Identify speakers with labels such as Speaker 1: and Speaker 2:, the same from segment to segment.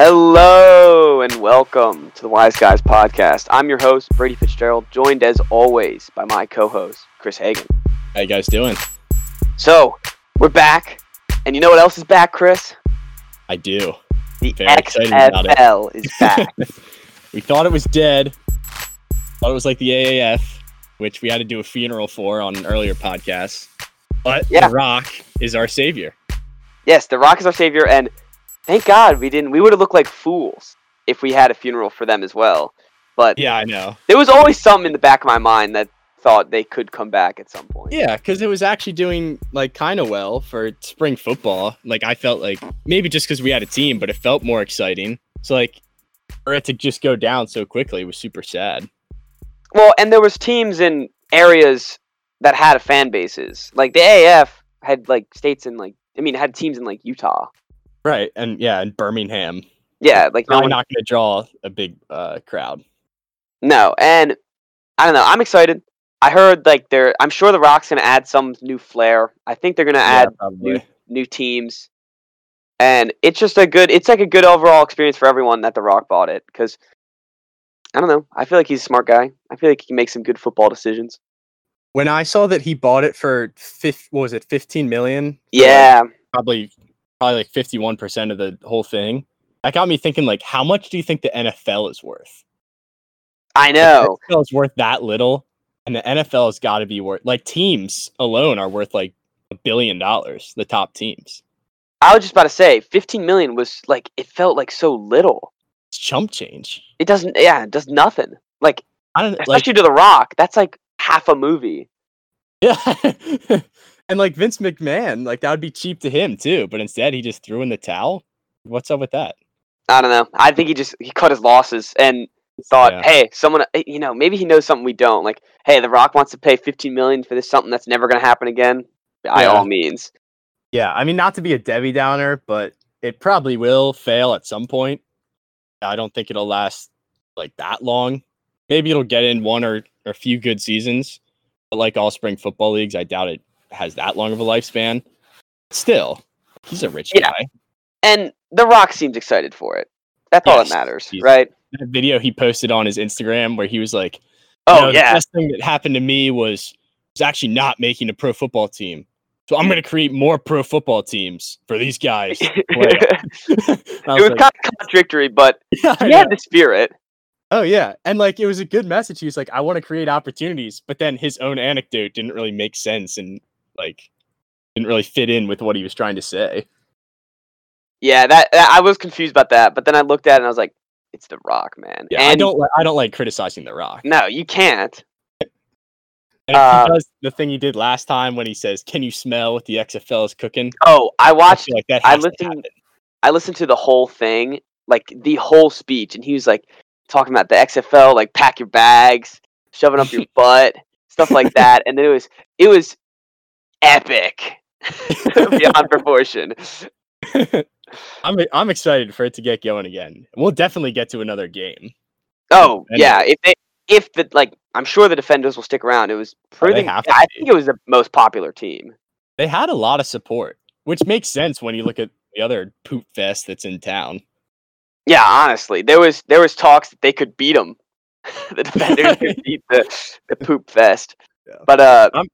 Speaker 1: Hello and welcome to the Wise Guys podcast. I'm your host, Brady Fitzgerald, joined as always by my co host, Chris Hagan.
Speaker 2: How you guys doing?
Speaker 1: So, we're back. And you know what else is back, Chris?
Speaker 2: I do.
Speaker 1: The
Speaker 2: Very excited about it.
Speaker 1: XFL is back.
Speaker 2: We thought it was dead. Thought it was like the AAF, which we had to do a funeral for on an earlier podcast. But
Speaker 1: Yeah.
Speaker 2: The Rock is our savior.
Speaker 1: yes, The Rock is our savior, and thank God we didn't. We would have looked like fools if we had a funeral for them as well. But
Speaker 2: Yeah, I know.
Speaker 1: there was always something in the back of my mind that thought they could come back at some point.
Speaker 2: Yeah, because it was actually doing like kind of well for spring football. Like I felt like maybe just because we had a team, but it felt more exciting. So like for it to just go down so quickly was super sad.
Speaker 1: Well, and there was teams in areas that had fan bases. Like the AAF had like states in like I mean had teams in like Utah.
Speaker 2: Right, and yeah, and Birmingham.
Speaker 1: Yeah, like no
Speaker 2: Probably
Speaker 1: one,
Speaker 2: not going to draw a big uh, crowd.
Speaker 1: no, and I don't know. I'm excited. I heard like they're. I'm sure the Rock's gonna add some new flair. I think they're gonna add
Speaker 2: probably.
Speaker 1: new teams, and it's just a good. It's like a good overall experience for everyone that the Rock bought it because. I don't know. I feel like he's a smart guy. I feel like he can make some good football decisions.
Speaker 2: when I saw that he bought it for fif- what was it, fifteen million? for, like,
Speaker 1: Yeah,
Speaker 2: probably probably like fifty one percent of the whole thing. That got me thinking, like, how much do you think the NFL is worth?
Speaker 1: I know.
Speaker 2: the NFL is worth that little, and the NFL has got to be worth like teams alone are worth like a billion dollars. The top teams,
Speaker 1: I was just about to say, 15 million was like it felt like so little.
Speaker 2: it's chump change.
Speaker 1: It doesn't. Yeah, it does nothing. Like
Speaker 2: I don't like
Speaker 1: especially to the Rock. That's like half a movie.
Speaker 2: yeah. and like Vince McMahon, like that would be cheap to him too, but instead he just threw in the towel. What's up with that?
Speaker 1: I don't know. I think he just he cut his losses and thought,
Speaker 2: Yeah.
Speaker 1: hey, someone, eh, you know, maybe he knows something we don't. Like, hey, the Rock wants to pay 15 million for this something that's never gonna happen again. By
Speaker 2: Yeah.
Speaker 1: all means.
Speaker 2: Yeah, I mean, not to be a Debbie Downer, but it probably will fail at some point. I don't think it'll last like that long. Maybe it'll get in one or, or a few good seasons, but like all spring football leagues, I doubt it has that long of a lifespan. Still, he's a rich
Speaker 1: Yeah.
Speaker 2: guy.
Speaker 1: And the Rock seems excited for it. That's all that matters, right?
Speaker 2: That video he posted on his Instagram where he was like, "You
Speaker 1: Oh
Speaker 2: know, The
Speaker 1: yeah.
Speaker 2: best thing that happened to me was was actually not making a pro football team. So I'm going to create more pro football teams for these guys.
Speaker 1: it was
Speaker 2: like,
Speaker 1: kind of contradictory, but
Speaker 2: "Yeah,
Speaker 1: he
Speaker 2: know."
Speaker 1: had the spirit.
Speaker 2: Oh yeah, and like it was a good message. He was like, "I want to create opportunities," but then his own anecdote didn't really make sense and like didn't really fit in with what he was trying to say.
Speaker 1: Yeah, that, that- I was confused about that, but then I looked at it and I was like, it's the Rock, man.
Speaker 2: Yeah,
Speaker 1: and
Speaker 2: I don't. I don't like criticizing The Rock.
Speaker 1: No, you can't.
Speaker 2: And
Speaker 1: Uh,
Speaker 2: he does the thing he did last time when he says, "Can you smell what the XFL is cooking?"
Speaker 1: Oh, I
Speaker 2: I
Speaker 1: watched.
Speaker 2: feel like that.
Speaker 1: I listened. I listened to the whole thing, like the whole speech, and he was like talking about the XFL, like pack your bags, shoving up your butt, stuff like that, and then it was it was epic beyond proportion.
Speaker 2: I'm I'm excited for it to get going again. We'll definitely get to another game.
Speaker 1: Oh
Speaker 2: And-
Speaker 1: yeah, if they if the like, I'm sure the defenders will stick around. It was pretty.
Speaker 2: have to
Speaker 1: I
Speaker 2: be.
Speaker 1: think it was the most popular team.
Speaker 2: They had a lot of support, which makes sense when you look at the other poop fest that's in town.
Speaker 1: Yeah, honestly, there was there was talks that they could beat them. the defenders could beat the the poop fest.
Speaker 2: Yeah.
Speaker 1: But uh,
Speaker 2: I'm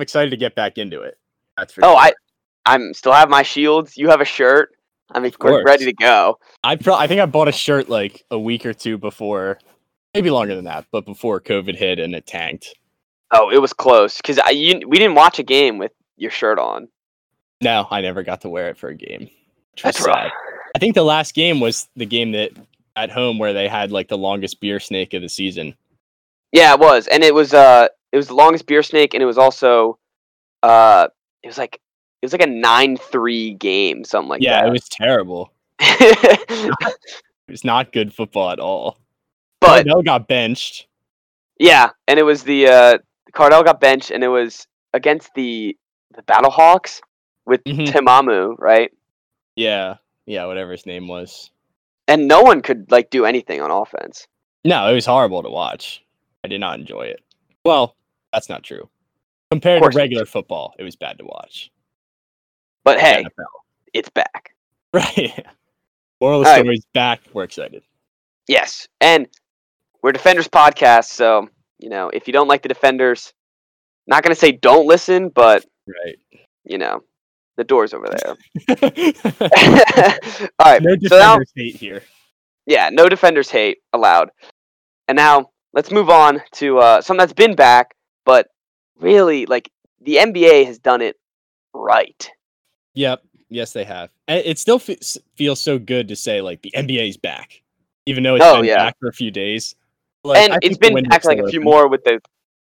Speaker 2: excited to get back into it. That's for
Speaker 1: oh,
Speaker 2: sure.
Speaker 1: I I'm still have my shields. You have a shirt. I mean, we're
Speaker 2: course.
Speaker 1: ready to go.
Speaker 2: I pro- I think I bought a shirt like a week or two before, maybe longer than that, but before COVID hit and it tanked.
Speaker 1: Oh, it was close because I you, we didn't watch a game with your shirt on.
Speaker 2: No, I never got to wear it for a game. Which was
Speaker 1: That's right.
Speaker 2: I think the last game was the game that at home where they had like the longest beer snake of the season.
Speaker 1: Yeah, it was, and it was uh, it was the longest beer snake, and it was also uh, it was like it was like a nine three game, something like
Speaker 2: yeah,
Speaker 1: that.
Speaker 2: Yeah, it was terrible. It was not good football at all.
Speaker 1: but
Speaker 2: Cardale got benched.
Speaker 1: Yeah, and it was the uh Cardale got benched and it was against the the Battlehawks with
Speaker 2: Mhm.
Speaker 1: Timamu, right?
Speaker 2: Yeah, yeah, whatever his name was.
Speaker 1: And no one could like do anything on offense.
Speaker 2: No, it was horrible to watch. I did not enjoy it. Well, that's not true. Compared to regular football, it was bad to watch.
Speaker 1: But hey,
Speaker 2: NFL.
Speaker 1: it's back.
Speaker 2: Right. Moral of the story is back. We're excited.
Speaker 1: Yes, and we're Defenders podcast, so you know if you don't like the Defenders, not gonna say don't listen, but
Speaker 2: Right.
Speaker 1: you know the door's over there. All right.
Speaker 2: No defenders
Speaker 1: so now
Speaker 2: hate here.
Speaker 1: yeah, no Defenders hate allowed. And now let's move on to uh, something that's been back, but really like the NBA has done it right.
Speaker 2: Yep. Yes, they have. And it still fe- feels so good to say like the NBA's back, even though it's
Speaker 1: Oh,
Speaker 2: been
Speaker 1: yeah.
Speaker 2: back for a few days. Like,
Speaker 1: and it's been back like a few
Speaker 2: open.
Speaker 1: more with the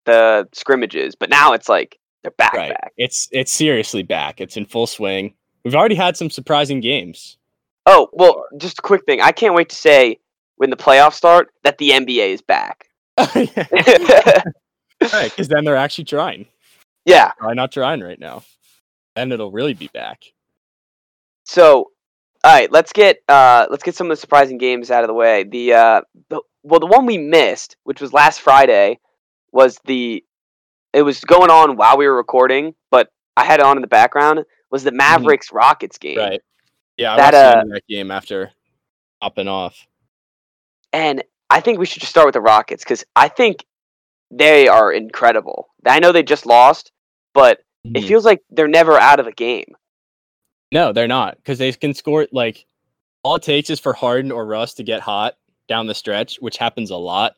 Speaker 1: the scrimmages, but now it's like they're back
Speaker 2: Right.
Speaker 1: back.
Speaker 2: It's it's seriously back. It's in full swing. We've already had some surprising games.
Speaker 1: Oh, well, just a quick thing. I can't wait to say when the playoffs start that the NBA is back.
Speaker 2: right, because then they're actually trying.
Speaker 1: yeah.
Speaker 2: Try not trying right now. Then it'll really be back.
Speaker 1: So, all right, let's get uh let's get some of the surprising games out of the way. The uh the well the one we missed, which was last Friday, was the it was going on while we were recording, but I had it on in the background was the Mavericks Rockets game.
Speaker 2: Right. Yeah, I
Speaker 1: That,
Speaker 2: watched
Speaker 1: uh,
Speaker 2: that game after hopping off.
Speaker 1: And I think we should just start with the Rockets cuz I think they are incredible. I know they just lost, but it
Speaker 2: Mhm.
Speaker 1: feels like they're never out of a game.
Speaker 2: No, they're not because they can score like all it takes is for Harden or Russ to get hot down the stretch, which happens a lot.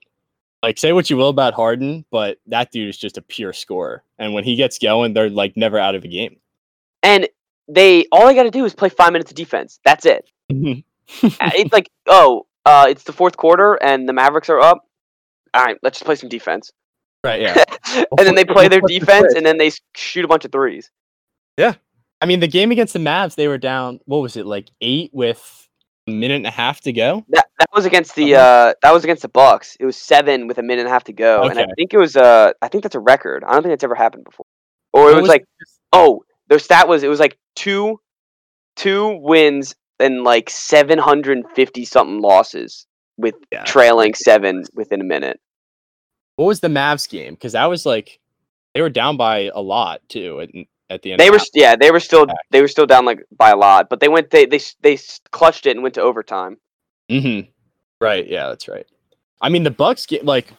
Speaker 2: Like say what you will about Harden, but that dude is just a pure scorer, and when he gets going, they're like never out of a game.
Speaker 1: And they all they got to do is play 5 minutes of defense. That's it. Uh, it's like, oh, uh, it's the fourth quarter and the Mavericks are up. All right, let's just play some defense.
Speaker 2: right? Yeah.
Speaker 1: and then they play their defense, and then they shoot a bunch of threes. Yeah.
Speaker 2: I mean, the game against the Mavs, they were down. What was it like eight with a minute and a half to go?
Speaker 1: That that was against the
Speaker 2: Uh-huh.
Speaker 1: uh, that was against the Bucks. It was seven with a minute and a half to go, and I think it was uh, I think that's a record. I don't think it's ever happened before. Or it
Speaker 2: What
Speaker 1: was like, oh, their stat was it was like two, two wins and like seven hundred and fifty something losses with
Speaker 2: Yeah.
Speaker 1: trailing seven within a minute.
Speaker 2: what was the Mavs game? Because that was like they were down by a lot too at, at the end.
Speaker 1: They were s- yeah, they were still they were still down like by a lot, but they went they they they clutched it and went to overtime.
Speaker 2: Mm-hmm. Right. Yeah, that's right. I mean, the Bucks get like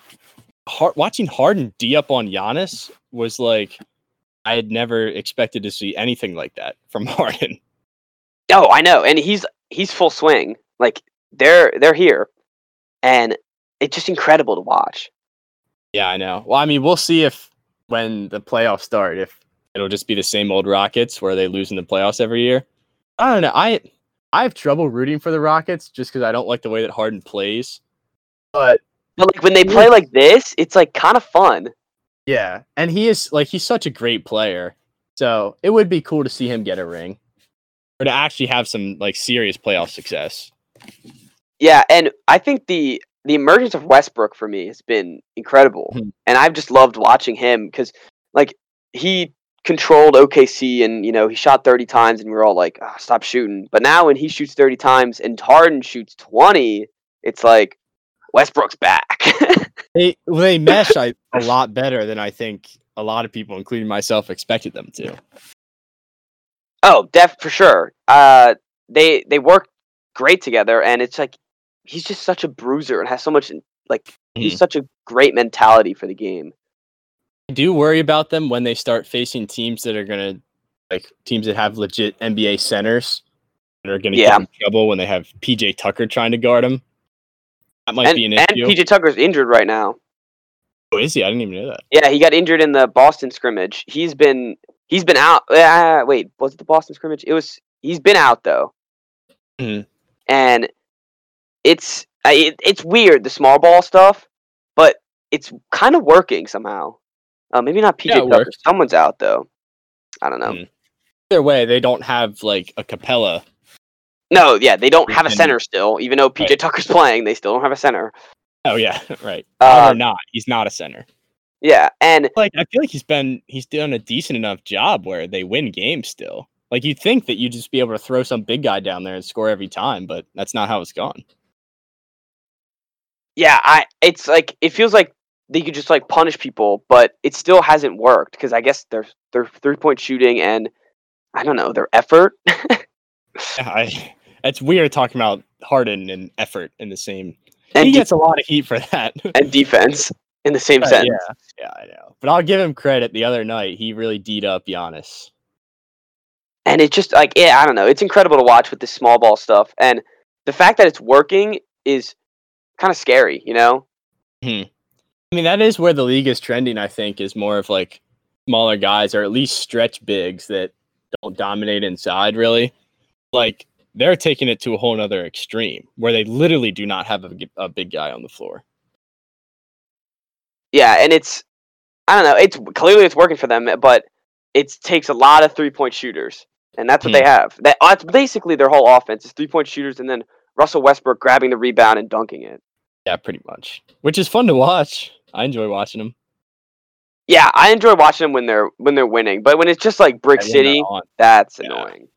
Speaker 2: hard, watching Harden d up on Giannis was like I had never expected to see anything like that from Harden.
Speaker 1: Oh, I know, and he's he's full swing. Like they're they're here, and it's just incredible to watch.
Speaker 2: Yeah, I know. Well, I mean, we'll see if when the playoffs start, if it'll just be the same old Rockets where they lose in the playoffs every year. I don't know. I I have trouble rooting for the Rockets just because I don't like the way that Harden plays. But
Speaker 1: But like when they play like this, it's like kind of fun.
Speaker 2: Yeah, and he is like he's such a great player. So it would be cool to see him get a ring, or to actually have some like serious playoff success.
Speaker 1: Yeah, and I think the the emergence of Westbrook for me has been incredible,
Speaker 2: Mhm.
Speaker 1: and I've just loved watching him because like he controlled OKC and you know he shot 30 times and we were all like "Ah, stop shooting but now when he shoots 30 times and Harden shoots 20 it's like Westbrook's back
Speaker 2: They well, they mesh I, a lot better than I think a lot of people, including myself, expected them to.
Speaker 1: Oh def for sure uh they they work great together and it's like he's just such a bruiser and has so much like he's such a great mentality for the game
Speaker 2: I do worry about them when they start facing teams that are gonna like teams that have legit NBA centers and are gonna
Speaker 1: Yeah.
Speaker 2: get in trouble when they have PJ Tucker trying to guard them. That might
Speaker 1: and,
Speaker 2: be an issue. and.
Speaker 1: PJ Tucker's injured right now
Speaker 2: oh, is he? I didn't even know that.
Speaker 1: Yeah, he got injured in the Boston scrimmage. He's been he's been out. Uh, wait, was it the Boston scrimmage? It was. He's been out though,
Speaker 2: Mhm.
Speaker 1: and it's it, it's weird the small ball stuff, but it's kind of working somehow. Uh, maybe not PJ
Speaker 2: Yeah,
Speaker 1: Tucker. Someone's out though. I don't know.
Speaker 2: Mhm. Either way, they don't have like a Capela.
Speaker 1: No, yeah, they don't have a center still. Even though PJ
Speaker 2: Right.
Speaker 1: Tucker's playing, they still don't have a center.
Speaker 2: Oh yeah, right.
Speaker 1: Uh,
Speaker 2: or not. He's not a center.
Speaker 1: Yeah, and
Speaker 2: Like I feel like he's been he's done a decent enough job where they win games still. Like you'd think that you'd just be able to throw some big guy down there and score every time, but that's not how it's gone.
Speaker 1: yeah, I it's like it feels like they could just like punish people, but it still hasn't worked because I guess their their three point shooting and I don't know their effort.
Speaker 2: I it's weird talking about Harden and effort in the same.
Speaker 1: And,
Speaker 2: he
Speaker 1: de-
Speaker 2: gets a lot of heat for that.
Speaker 1: and defense in the same
Speaker 2: Uh,
Speaker 1: sentence.
Speaker 2: yeah, yeah, I know. But I'll give him credit. The other night, he really D'd up Giannis.
Speaker 1: and it's just like yeah, I don't know. It's incredible to watch with this small ball stuff, and the fact that it's working is kind of scary. You know? Hmm.
Speaker 2: I mean, that is where the league is trending. I think is more of like smaller guys or at least stretch bigs that don't dominate inside. Really, like they're taking it to a whole nother extreme where they literally do not have a big guy on the floor.
Speaker 1: Yeah, and it's I don't know. It's clearly it's working for them, but it takes a lot of three point shooters, and that's what they hmm. have. That that's basically their whole offense is three point shooters, and then Russell Westbrook grabbing the rebound and dunking it.
Speaker 2: Yeah, pretty much. Which is fun to watch. I enjoy watching them.
Speaker 1: Yeah, I enjoy watching them when they're when they're winning, but when it's just like Brick
Speaker 2: and
Speaker 1: City, that's
Speaker 2: Yeah.
Speaker 1: annoying.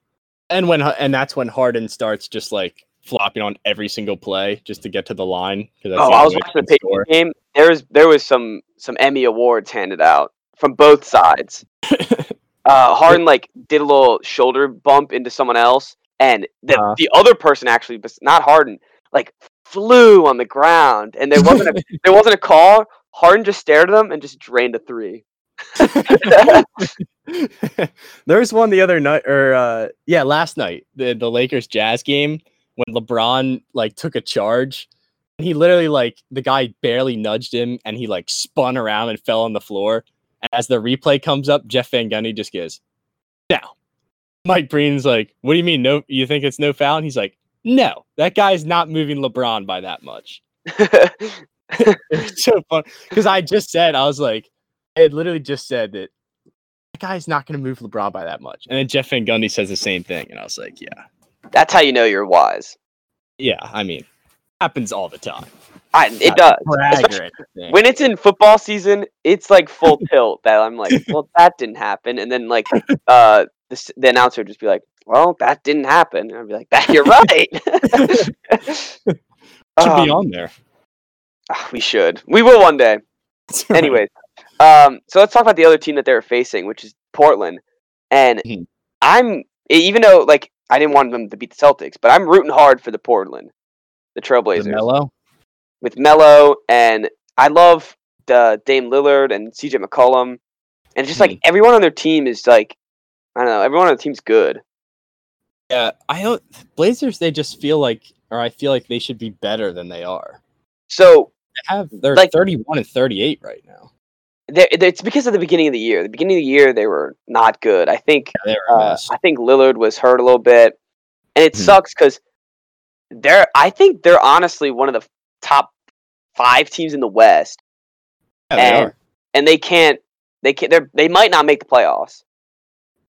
Speaker 2: and when and that's when Harden starts just like flopping on every single play just to get to the line.
Speaker 1: Oh,
Speaker 2: the
Speaker 1: I was watching the game. There was there was some some Emmy awards handed out from both sides. uh, Harden like did a little shoulder bump into someone else, and the
Speaker 2: Uh-huh.
Speaker 1: the other person actually, but not Harden, like flew on the ground, and there wasn't a there wasn't a call. Harden just stared at them and just drained a three.
Speaker 2: there was one the other night, or uh, yeah, last night, the the Lakers Jazz game when LeBron like took a charge. He literally like the guy barely nudged him, and he like spun around and fell on the floor. As the replay comes up, Jeff Van Gundy just goes, "Now." Mike Breen's like, "What do you mean? No, you think it's no foul?" And he's like, "No, that guy's not moving LeBron by that much." It's so fun because I just said I was like, I had literally just said that that guy's not going to move LeBron by that much, and then Jeff Van Gundy says the same thing, and I was like, yeah,
Speaker 1: That's how you know you're wise.
Speaker 2: yeah. I mean, happens all the time.
Speaker 1: I, it does.
Speaker 2: Brag or
Speaker 1: Especially
Speaker 2: anything.
Speaker 1: when it's in football season, it's like full tilt that I'm like, well, that didn't happen, and then like uh, the, the announcer would just be like, well, that didn't happen, and I'd be like, that you're right.
Speaker 2: should
Speaker 1: Um,
Speaker 2: be on there.
Speaker 1: ah, we should. We will one day. Anyways, um, so let's talk about the other team that they were facing, which is Portland. And
Speaker 2: Mhm.
Speaker 1: I'm even though like I didn't want them to beat the Celtics, but I'm rooting hard for the Portland, the
Speaker 2: The
Speaker 1: Trailblazers,
Speaker 2: Melo.
Speaker 1: with Melo, and I love the Dame Lillard and CJ McCollum, and just like hmm. everyone on their team is like, I don't know, everyone on the team's good.
Speaker 2: Yeah, I don't. Blazers. They just feel like, or I feel like they should be better than they are.
Speaker 1: So
Speaker 2: They have they're
Speaker 1: Like-
Speaker 2: 31 and 38 right now.
Speaker 1: They- it's because of the beginning of the year. The beginning of the year they were not good. I think
Speaker 2: Yeah,
Speaker 1: Uh. I think Lillard was hurt a little bit, and it
Speaker 2: Mhm.
Speaker 1: sucks because they're. I think they're honestly one of the top five teams in the West,
Speaker 2: Yeah, they
Speaker 1: and
Speaker 2: are.
Speaker 1: and they can't. They can. They they might not make the playoffs.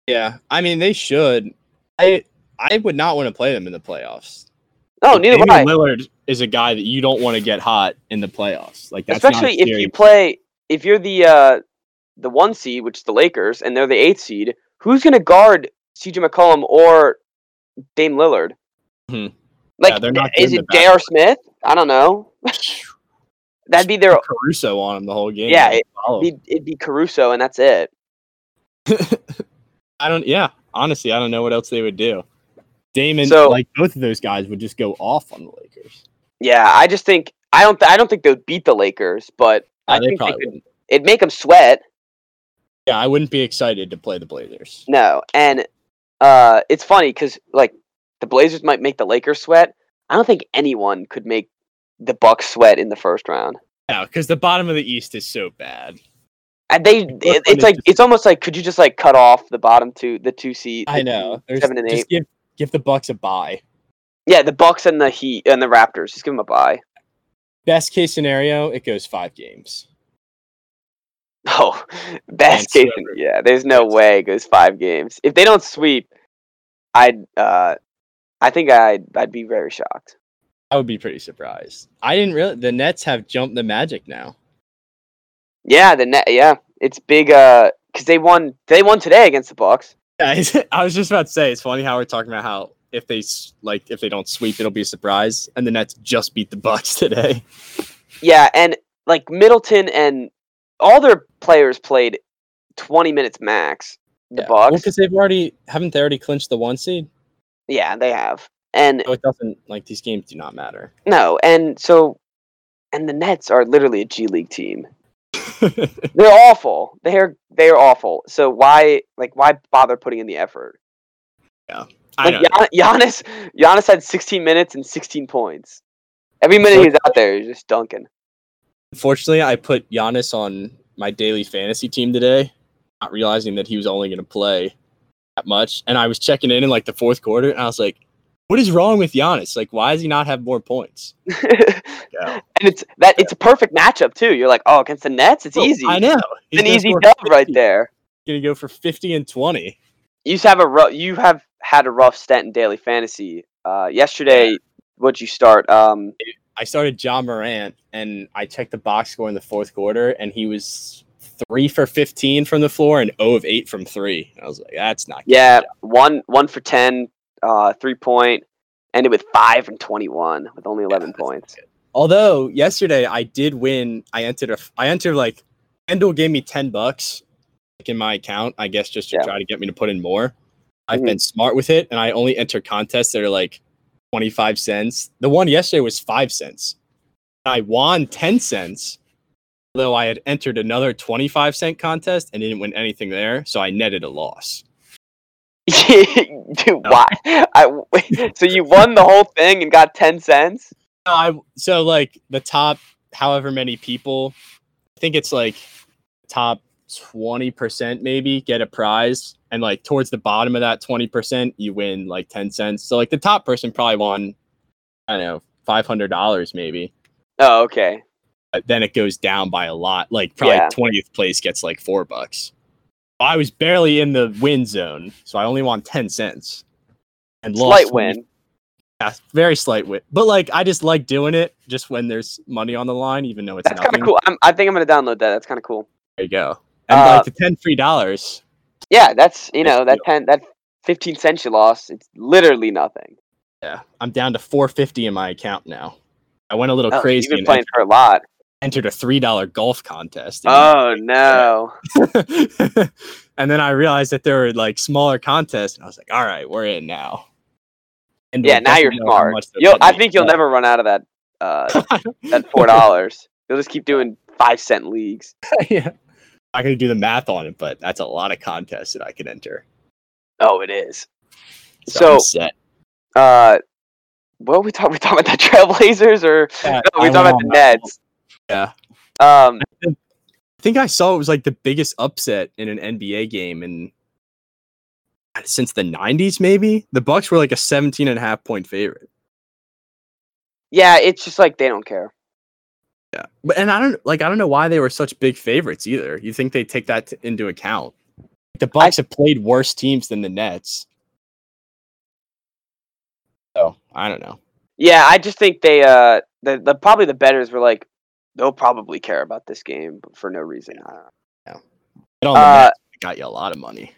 Speaker 2: Yeah, I mean they should. I I would not want to play them in the playoffs.
Speaker 1: No, neither would I.
Speaker 2: Lillard is a guy that you don't want to get hot in the playoffs. Like that's not a
Speaker 1: Especially if you play. If you're the uh, the one seed, which is the Lakers, and they're the eighth seed, who's going to guard C.J. McCollum or Dame Lillard?
Speaker 2: Mhm.
Speaker 1: Like,
Speaker 2: not
Speaker 1: is it J.R. Smith? I don't know. That'd be their.
Speaker 2: Caruso on him the whole game.
Speaker 1: Yeah, it-. It'd, it'd be Caruso, and that's it.
Speaker 2: I don't. Yeah, honestly, I don't know what else they would do. Damon,
Speaker 1: So-
Speaker 2: like both of those guys, would just go off on the Lakers.
Speaker 1: Yeah, I just think I don't. I don't think they'll beat the Lakers, but I
Speaker 2: they
Speaker 1: think they
Speaker 2: probably
Speaker 1: could, it'd make them sweat.
Speaker 2: Yeah, I wouldn't be excited to play the Blazers.
Speaker 1: No, and uh, it's funny because like the Blazers might make the Lakers sweat. I don't think anyone could make the Bucks sweat in the first round.
Speaker 2: Yeah, because the bottom of the East is so bad.
Speaker 1: And they, it,
Speaker 2: is
Speaker 1: like it's almost like could you just like cut off the bottom two, the two seed?
Speaker 2: I know.
Speaker 1: two, seven and
Speaker 2: just
Speaker 1: eight.
Speaker 2: give give the Bucks a bye.
Speaker 1: Yeah, the Bucks and the Heat and the Raptors. Just give them a bye.
Speaker 2: Best case scenario, it goes five games.
Speaker 1: Oh, best case.
Speaker 2: sweep.
Speaker 1: Yeah, there's no way it goes five games. If they don't sweep, I'd. Uh, I think I'd. I'd be very shocked.
Speaker 2: I would be pretty surprised. I didn't really. The Nets have jumped the Magic now.
Speaker 1: Yeah, the net. Yeah, it's big. Uh, because they won. They won today against the Bucks.
Speaker 2: Yeah, I was just about to say it's funny how we're talking about how if they s- like if they don't sweep, it'll be a surprise, and the Nets just beat the Bucks today.
Speaker 1: Yeah, and like Middleton and all their players played 20 minutes max. The
Speaker 2: Yeah. Well,
Speaker 1: Bucks.
Speaker 2: because they've already haven't they already clinched the one seed?
Speaker 1: yeah, they have. And
Speaker 2: So it doesn't like these games do not matter.
Speaker 1: no, and so and the Nets are literally a G League team. They're awful. They're they're awful. So why like why bother putting in the effort?
Speaker 2: I
Speaker 1: Like. Gian- Giannis Giannis had 16 minutes and 16 points. Every minute he's out there, he's just dunking.
Speaker 2: Unfortunately, I put Giannis on my daily fantasy team today, not realizing that he was only going to play that much. And I was checking in in like the fourth quarter, and I was like, "What is wrong with Giannis? Like, why does he not have more points?" Yeah.
Speaker 1: and it's that it's a perfect matchup too. You're like, oh, against the Nets, it's oh, easy.
Speaker 2: I know.
Speaker 1: It's an easy dub right there.
Speaker 2: Going to go for fifty and twenty.
Speaker 1: You just have a rough. You have had a rough stint in daily fantasy. Uh, yesterday, what'd you start? Um,
Speaker 2: I started Ja Morant, and I checked the box score in the fourth quarter, and he was three for fifteen from the floor and zero of eight from three. I was like, "That's not." good."
Speaker 1: yeah, one one for ten, uh, three point, ended with five and twenty one with only eleven
Speaker 2: not
Speaker 1: points.
Speaker 2: Although yesterday I did win. I entered a. I entered like Kendall gave me ten bucks, like in my account. I guess just to
Speaker 1: Yeah.
Speaker 2: try to get me to put in more. I've been mm-hmm. smart with it, and I only enter contests that are like twenty five cents. The one yesterday was five cents. I won ten cents. though I had entered another twenty five cent contest and didn't win anything there, so I netted a loss.
Speaker 1: Dude, why? I, so you won the whole thing and got ten cents?
Speaker 2: No, I so like the top however many people, I think it's like top twenty percent maybe get a prize, and like towards the bottom of that twenty percent, you win like ten cents. So like the top person probably won, I don't know, five hundred dollars maybe.
Speaker 1: Oh, okay.
Speaker 2: But then it goes down by a lot. Like probably
Speaker 1: Yeah.
Speaker 2: twentieth place gets like four bucks. I was barely in the win zone, so I only won ten cents. And
Speaker 1: Slight
Speaker 2: 20
Speaker 1: win.
Speaker 2: yeah, very slight win. But like, I just like doing it just when there's money on the line, even though it's
Speaker 1: That's kind of cool. I'm, I think I'm gonna download that. That's kind of cool.
Speaker 2: There you go. And
Speaker 1: Uh,
Speaker 2: like the ten free dollars.
Speaker 1: Yeah, that's you know that ten that fifteen cents you lost. It's literally nothing.
Speaker 2: Yeah, I'm down to four fifty in my account now. I went a little
Speaker 1: Oh,
Speaker 2: crazy
Speaker 1: You've been playing for a lot.
Speaker 2: entered a three dollar golf contest.
Speaker 1: Oh no.
Speaker 2: and then I realized that there were like smaller contests, and I was like, "All right, we're in now." And
Speaker 1: Yeah, now you're
Speaker 2: definitely know how
Speaker 1: smart. I think you'll never run out of that uh, that four dollars. You'll just keep doing five cent leagues.
Speaker 2: yeah. I can do the math on it, but that's a lot of contests that I could enter.
Speaker 1: Oh, it is.
Speaker 2: So,
Speaker 1: So, uh, what we talk? We talking about the Trailblazers or
Speaker 2: Yeah,
Speaker 1: no, we talking about the Nets?
Speaker 2: Yeah.
Speaker 1: Um,
Speaker 2: I think I saw it was like the biggest upset in an NBA game in since the 90s maybe. The Bucks were like a 17 and a half point favorite.
Speaker 1: yeah, it's just like they don't care.
Speaker 2: Yeah. But and I don't like I don't know why they were such big favorites either. You think they take that t- into account? The Bucks have played worse teams than the Nets. So, I don't know.
Speaker 1: Yeah, I just think they uh the, the probably the betters were like they'll probably care about this game but for no reason. I don't know.
Speaker 2: The
Speaker 1: Uh,
Speaker 2: Nets, got you a lot of money.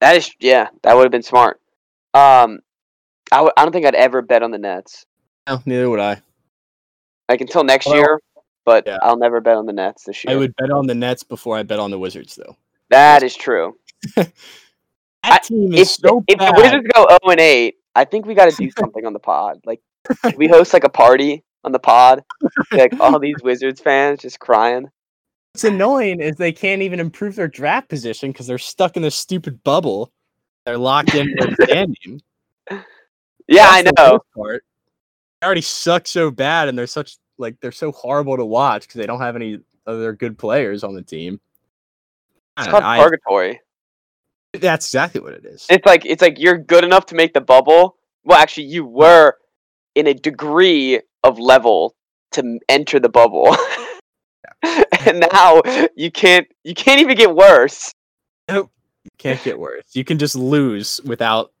Speaker 1: That is yeah, that would have been smart. Um, I w- I don't think I'd ever bet on the Nets
Speaker 2: No, neither would I.
Speaker 1: like until next
Speaker 2: Well,
Speaker 1: year, but
Speaker 2: yeah.
Speaker 1: I'll never bet on the Nets this year.
Speaker 2: I would bet on the Nets before I bet on the Wizards though.
Speaker 1: that is true.
Speaker 2: That
Speaker 1: I-
Speaker 2: team
Speaker 1: If
Speaker 2: is so
Speaker 1: if the. Wizards go zero and eight, I think we got to do something on the pod. Like we host like a party on the pod, like all these Wizards fans just crying.
Speaker 2: What's annoying is they can't even improve their draft position because they're stuck in this stupid bubble. They're locked in their standing.
Speaker 1: Yeah, I
Speaker 2: That's the
Speaker 1: know.
Speaker 2: Worst Part. They already suck so bad, and they're such like they're so horrible to watch because they don't have any other good players on the team.
Speaker 1: It's called
Speaker 2: I-
Speaker 1: purgatory.
Speaker 2: that's exactly what it is.
Speaker 1: It's like it's like you're good enough to make the bubble. Well, actually, you were in a degree of level to enter the bubble, and now you can't. You can't even get worse.
Speaker 2: Nope, you can't get worse. You can just lose without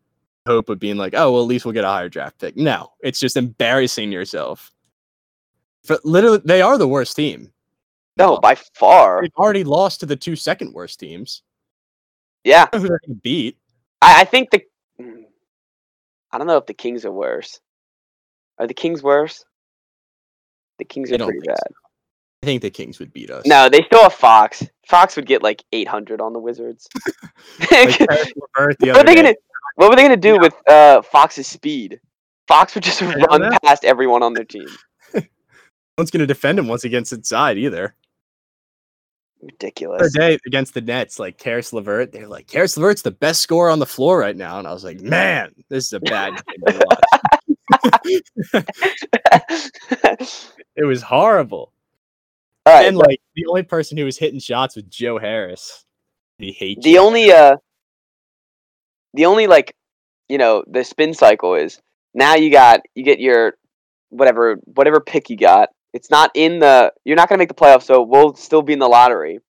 Speaker 2: hope of being like, oh well, at least we'll get a higher draft pick. No, it's just embarrassing yourself. For literally, they are the worst team.
Speaker 1: No, by far.
Speaker 2: They've already lost to the two second worst teams.
Speaker 1: Yeah,
Speaker 2: beat?
Speaker 1: I, I think the. I don't know if the Kings are worse. Are the Kings worse? The Kings are pretty bad.
Speaker 2: I think the Kings would beat us.
Speaker 1: No, they still have Fox. Fox would get like 800 on the Wizards.
Speaker 2: Like the
Speaker 1: What are they gonna? What were they gonna do with uh, Fox's speed? Fox would just run
Speaker 2: know.
Speaker 1: past everyone on their team.
Speaker 2: No one's going to defend him once he gets inside either. The
Speaker 1: Ridiculous.
Speaker 2: other day against the Nets, like Caris LeVert, they're like, Caris LeVert's the best scorer on the floor right now. And I was like, man, this is a bad game to watch. It was horrible.
Speaker 1: All right.
Speaker 2: and like the only person who was hitting shots was Joe Harris. He hates
Speaker 1: the
Speaker 2: you.
Speaker 1: only uh the only like you know the spin cycle is now you got you get your whatever whatever pick you got it's not in the you're not going to make the playoffs so we'll still be in the lottery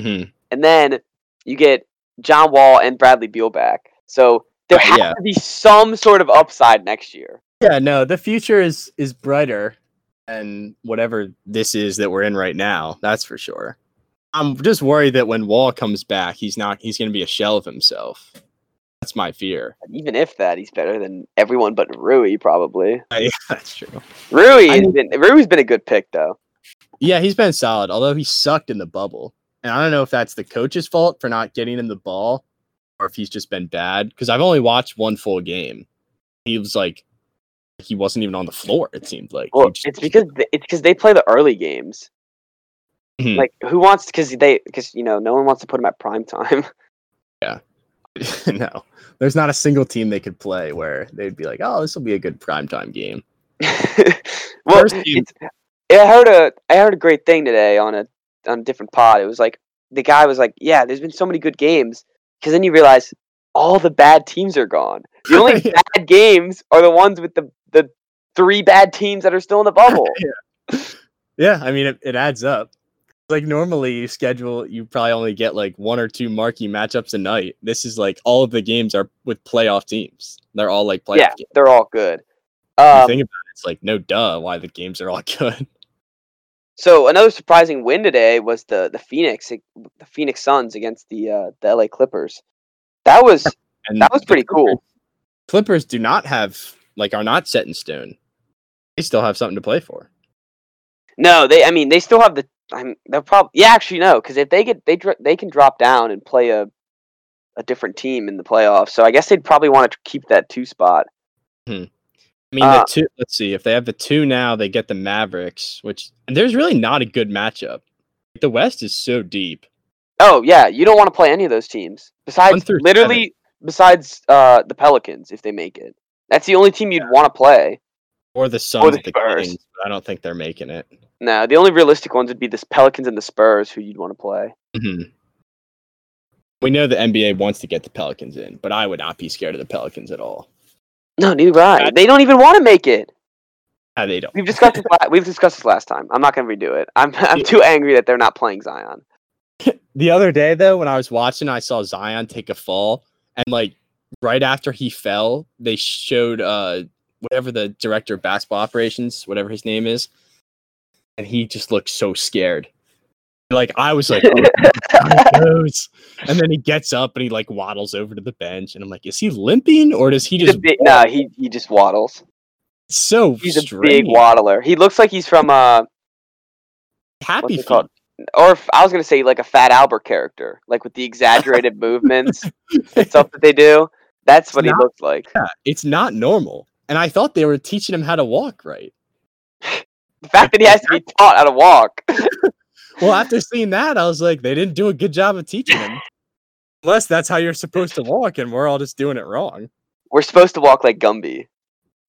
Speaker 2: Mhm.
Speaker 1: and then you get John Wall and Bradley Beal back so there
Speaker 2: Right,
Speaker 1: has
Speaker 2: yeah.
Speaker 1: to be some sort of upside next year
Speaker 2: Yeah, no, the future is is brighter than whatever this is that we're in right now. That's for sure. I'm just worried that when Wall comes back, he's not he's going to be a shell of himself. That's my fear.
Speaker 1: even if that he's better than everyone but Rui probably
Speaker 2: yeah, that's true.
Speaker 1: Rui
Speaker 2: I
Speaker 1: has
Speaker 2: mean-
Speaker 1: been Rui's been a good pick though
Speaker 2: Yeah, he's been solid, although he sucked in the bubble. And I don't know if that's the coach's fault for not getting him the ball or if he's just been bad because I've only watched one full game. He was like he wasn't even on the floor, it seemed like.
Speaker 1: Well
Speaker 2: just-
Speaker 1: it's because th- it's because they play the early games
Speaker 2: Mhm.
Speaker 1: like who wants because they because you know no one wants to put him at prime time
Speaker 2: no. There's not a single team they could play where they'd be like, "Oh, this will be a good primetime game."
Speaker 1: well
Speaker 2: First team-
Speaker 1: i heard a i heard a great thing today on a on a different pod it was like the guy was like yeah there's been so many good games because then you realize all the bad teams are gone the only
Speaker 2: Yeah.
Speaker 1: bad games are the ones with the the three bad teams that are still in the bubble
Speaker 2: Yeah, I mean it, it adds up. Like normally you schedule you probably only get like one or two marquee matchups a night. This is like all of the games are with playoff teams. They're all like playoff
Speaker 1: yeah
Speaker 2: games.
Speaker 1: they're all good um,
Speaker 2: think about it, it's like no duh why the games are all good.
Speaker 1: so another surprising win today was the the phoenix the phoenix suns against the uh the la clippers that was
Speaker 2: And
Speaker 1: That was pretty cool.
Speaker 2: Clippers- Clippers do not have like are not set in stone. They still have something to play for.
Speaker 1: No, they. I mean, they still have the. I'm. They'll probably. Yeah, actually, no, because if they get they they can drop down and play a a different team in the playoffs. So I guess they'd probably want to keep that two spot.
Speaker 2: I mean,
Speaker 1: Uh,
Speaker 2: the two. Let's see. If they have the two now, they get the Mavericks, which and there's really not a good matchup. The West is so deep.
Speaker 1: Oh yeah, you don't want to play any of those teams besides literally besides uh the Pelicans if they make it. That's the only team you'd want to play.
Speaker 2: Or the Suns,
Speaker 1: the
Speaker 2: the
Speaker 1: Spurs.
Speaker 2: Kings, but I don't think they're making it.
Speaker 1: No, the only realistic ones would be the Pelicans and the Spurs, who you'd want to play.
Speaker 2: Mhm. We know the NBA wants to get the Pelicans in, but I would not be scared of the Pelicans at all.
Speaker 1: No, neither would I. They don't even want to make it.
Speaker 2: Ah, they don't.
Speaker 1: We've discussed this. La- we've discussed this last time. I'm not going to redo it. I'm I'm too angry that they're not playing Zion.
Speaker 2: The other day, though, when I was watching, I saw Zion take a fall, and like right after he fell, they showed uh whatever the director of basketball operations, whatever his name is, and he just looked so scared. Like I was like, "Oh, and then he gets up and he like waddles over to the bench, and I'm like, is he limping or does he
Speaker 1: He's
Speaker 2: just
Speaker 1: big, no, he he just waddles.
Speaker 2: so
Speaker 1: He's a big waddler. He looks like he's from uh,
Speaker 2: happy feet?
Speaker 1: called? Or if, I was gonna say like a Fat Albert character, like with the exaggerated movements and stuff that they do. That's what he
Speaker 2: not-
Speaker 1: looks like.
Speaker 2: Yeah, it's not normal. And I thought they were teaching him how to walk right.
Speaker 1: The fact that he has to be taught how to walk.
Speaker 2: Well, after seeing that, I was like, they didn't do a good job of teaching him. Unless that's how you're supposed to walk, and we're all just doing it wrong.
Speaker 1: We're supposed to walk like Gumby.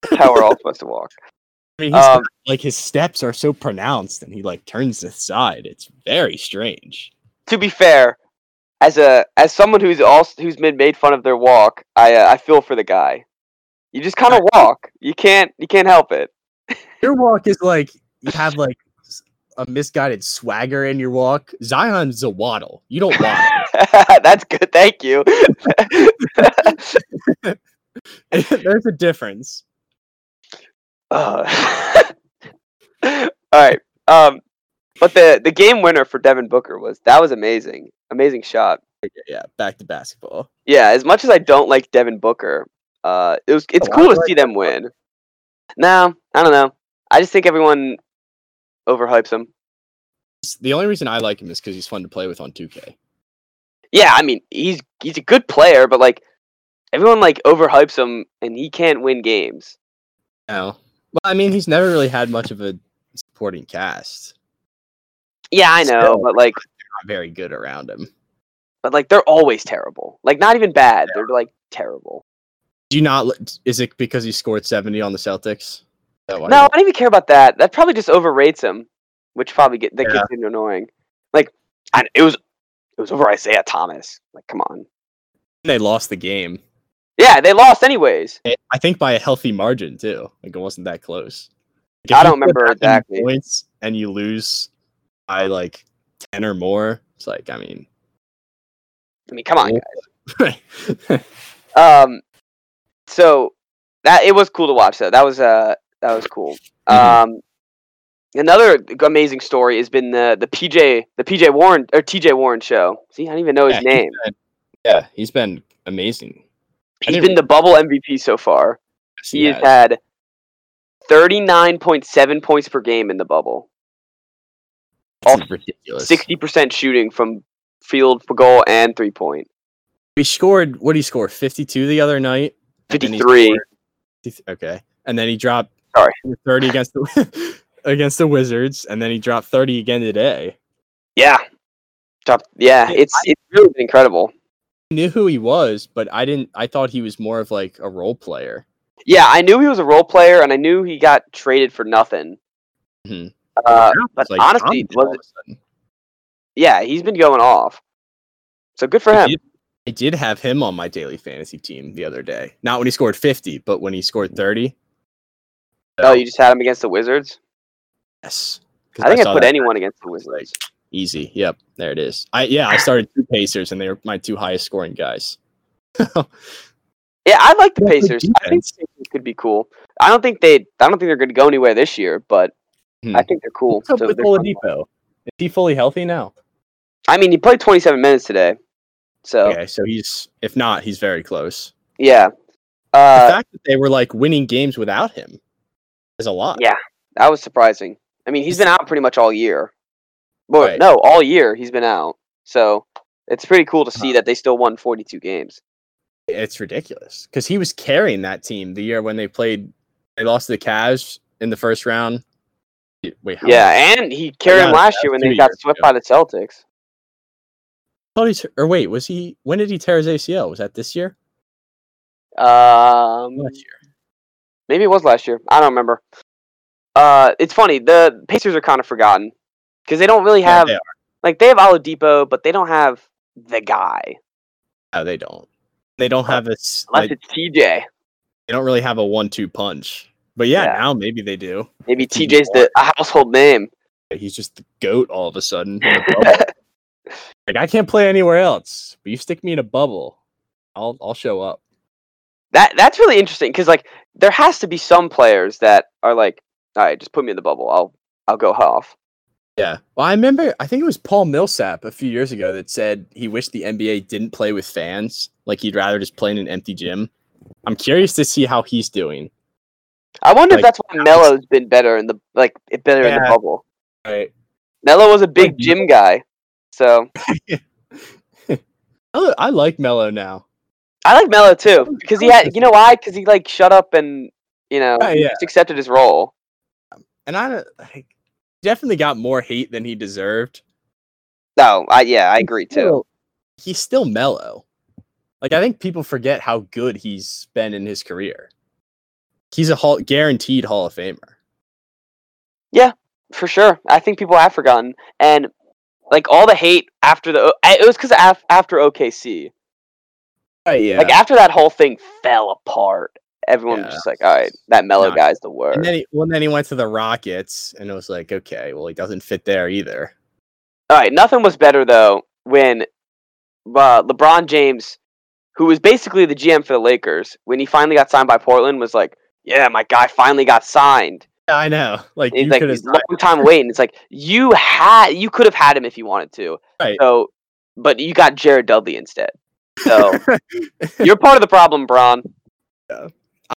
Speaker 1: That's how we're all supposed to walk.
Speaker 2: I mean, he's
Speaker 1: Um,
Speaker 2: like his steps are so pronounced, and he like turns to the side. It's very strange.
Speaker 1: to be fair, as a as someone who's also who's been made fun of their walk, I uh, I feel for the guy. You just kind of walk. You can't you can't help it.
Speaker 2: Your walk is like you have like a misguided swagger in your walk. Zion's a waddle. You don't waddle.
Speaker 1: That's good. Thank you.
Speaker 2: There's a difference.
Speaker 1: Uh, all right. Um, but the the game winner for Devin Booker was that was amazing. Amazing shot.
Speaker 2: Yeah, back to basketball.
Speaker 1: Yeah. As much as I don't like Devin Booker, uh, it was it's
Speaker 2: Oh,
Speaker 1: cool to
Speaker 2: like
Speaker 1: see them win. No, I don't know. I just think everyone overhypes him.
Speaker 2: The only reason I like him is because he's fun to play with on 2K.
Speaker 1: Yeah, I mean he's he's a good player, but like Everyone like overhypes him, and he can't win games.
Speaker 2: No. Well, I mean, he's never really had much of a supporting cast.
Speaker 1: Yeah, I know,
Speaker 2: Still.
Speaker 1: but like,
Speaker 2: Not very good around him.
Speaker 1: but like they're always terrible. Like not even bad. They're like terrible.
Speaker 2: Do you not? Is it because he scored seventy on the Celtics? Is that why
Speaker 1: No, I don't even care about that. That probably just overrates him, which probably get that gets him annoying. Like, I, it was it was over Isaiah Thomas. Like, come on.
Speaker 2: They lost the game.
Speaker 1: Yeah, they lost anyways.
Speaker 2: I- think by a healthy margin too. Like it wasn't that close. Like,
Speaker 1: I don't remember exactly.
Speaker 2: points and you lose by like ten or more. It's like I mean,
Speaker 1: I mean, come on, guys. Um, so that it was cool to watch. Though that was uh that was cool.
Speaker 2: Mhm.
Speaker 1: Um, another amazing story has been the the PJ the PJ Warren or TJ Warren show. See, I don't even know his
Speaker 2: Yeah, he's
Speaker 1: name.
Speaker 2: been- yeah, he's been amazing. I
Speaker 1: He's
Speaker 2: didn't
Speaker 1: been the bubble MVP so far.
Speaker 2: Yes,
Speaker 1: He has
Speaker 2: has.
Speaker 1: had thirty nine point seven points per game in the bubble.
Speaker 2: This is ridiculous.
Speaker 1: Sixty percent shooting from field for goal and three point.
Speaker 2: He scored. What did he score? Fifty-two the other night. And
Speaker 1: 53.
Speaker 2: scored- 50 Okay, and then he dropped.
Speaker 1: Sorry.
Speaker 2: thirty against the against the Wizards, and then he dropped thirty again today.
Speaker 1: Yeah, top. Yeah,
Speaker 2: Yeah,
Speaker 1: it's it's really been incredible.
Speaker 2: I knew who he was, but I didn't. I thought he was more of like a role player.
Speaker 1: Yeah, I knew he was a role player, and I knew he got traded for nothing.
Speaker 2: Mhm.
Speaker 1: Uh,
Speaker 2: Now
Speaker 1: but
Speaker 2: like,
Speaker 1: honestly, was
Speaker 2: all
Speaker 1: it-
Speaker 2: of a sudden.
Speaker 1: yeah, he's been going off. So good for him.
Speaker 2: did, I did have him on my daily fantasy team the other day. Not when he scored 50, but when he scored 30.
Speaker 1: Oh, you just had him against the Wizards.
Speaker 2: yes. 'Cause
Speaker 1: I think I,
Speaker 2: saw
Speaker 1: put
Speaker 2: that
Speaker 1: anyone against the Wizards.
Speaker 2: easy. Yep, there it is. I yeah, I started two Pacers and they were my two highest scoring guys.
Speaker 1: Yeah, I like the
Speaker 2: Yeah, good
Speaker 1: Pacers. I think Pacers could be cool. I don't think they. I don't think they're going to go anywhere this year, but
Speaker 2: Hmm.
Speaker 1: I think they're cool.
Speaker 2: What's up
Speaker 1: So
Speaker 2: with
Speaker 1: they're.
Speaker 2: Oladipo? Is he fully healthy now?
Speaker 1: I mean, he played 27 minutes today, so
Speaker 2: Okay, so he's if not, he's very close.
Speaker 1: yeah.
Speaker 2: The
Speaker 1: Uh,
Speaker 2: fact that they were like winning games without him is a lot.
Speaker 1: Yeah. that was surprising. I mean, he's been out pretty much all year. Well,
Speaker 2: Right.
Speaker 1: no, all year he's been out. So it's pretty cool to see
Speaker 2: Uh-huh.
Speaker 1: that they still won 42 games.
Speaker 2: It's ridiculous because he was carrying that team the year when they played. They lost to the Cavs in the first round. Wait, how
Speaker 1: Yeah, and he carried him last year when they got swept
Speaker 2: ago.
Speaker 1: by the Celtics.
Speaker 2: Thought he or wait, was he? When did he tear his ACL? Was that this year?
Speaker 1: Um,
Speaker 2: Last year.
Speaker 1: maybe it was last year. I don't remember. Uh, it's funny. The Pacers are kind of forgotten because they don't really
Speaker 2: Yeah,
Speaker 1: have
Speaker 2: they
Speaker 1: like they have Oladipo, but they don't have the guy
Speaker 2: No, they don't. They don't have a.
Speaker 1: unless
Speaker 2: Like,
Speaker 1: it's TJ.
Speaker 2: they don't really have a one-two punch. But yeah,
Speaker 1: Yeah.
Speaker 2: now maybe they do.
Speaker 1: Maybe TJ's the household name.
Speaker 2: He's just the goat all of a sudden. in a bubble. like I can't play anywhere else, but you stick me in a bubble, I'll I'll show up.
Speaker 1: That that's really interesting because like there has to be some players that are like, all right, just put me in the bubble. I'll I'll go off.
Speaker 2: Yeah. Well, I remember. I think it was Paul Millsap a few years ago that said he wished the NBA didn't play with fans. Like he'd rather just play in an empty gym. I'm curious to see how he's doing.
Speaker 1: I wonder
Speaker 2: Like,
Speaker 1: if that's why Melo's been better in the like it better in the bubble.
Speaker 2: Right.
Speaker 1: Melo was a big gym guy, so
Speaker 2: I, oh, I like Melo now.
Speaker 1: I like Melo too because he had you know why? Because he like shut up and you know
Speaker 2: Yeah, yeah.
Speaker 1: just accepted his role.
Speaker 2: And I like, definitely got more hate than he deserved.
Speaker 1: No, I yeah I agree too.
Speaker 2: Still- He's still mellow. Like I think people forget how good he's been in his career. He's a hall, guaranteed Hall of Famer.
Speaker 1: Yeah, for sure, I think people have forgotten and like all the hate after the it was because af- after OKC.
Speaker 2: Right, yeah.
Speaker 1: Like after that whole thing fell apart, everyone was just like, "All right, that Melo
Speaker 2: No,
Speaker 1: guy's the worst."
Speaker 2: and then he, well, then he went to the Rockets, and it was like, okay, well, he doesn't fit there either.
Speaker 1: All right, nothing was better though when uh, LeBron James, who was basically the GM for the Lakers, when he finally got signed by Portland, was like, "Yeah, my guy finally got signed."
Speaker 2: I know. Like
Speaker 1: And he's like,
Speaker 2: have
Speaker 1: "Long time waiting." It's like you had, you could have had him if you wanted to.
Speaker 2: Right.
Speaker 1: So, but you got Jared Dudley instead. So you're part of the problem, Bron.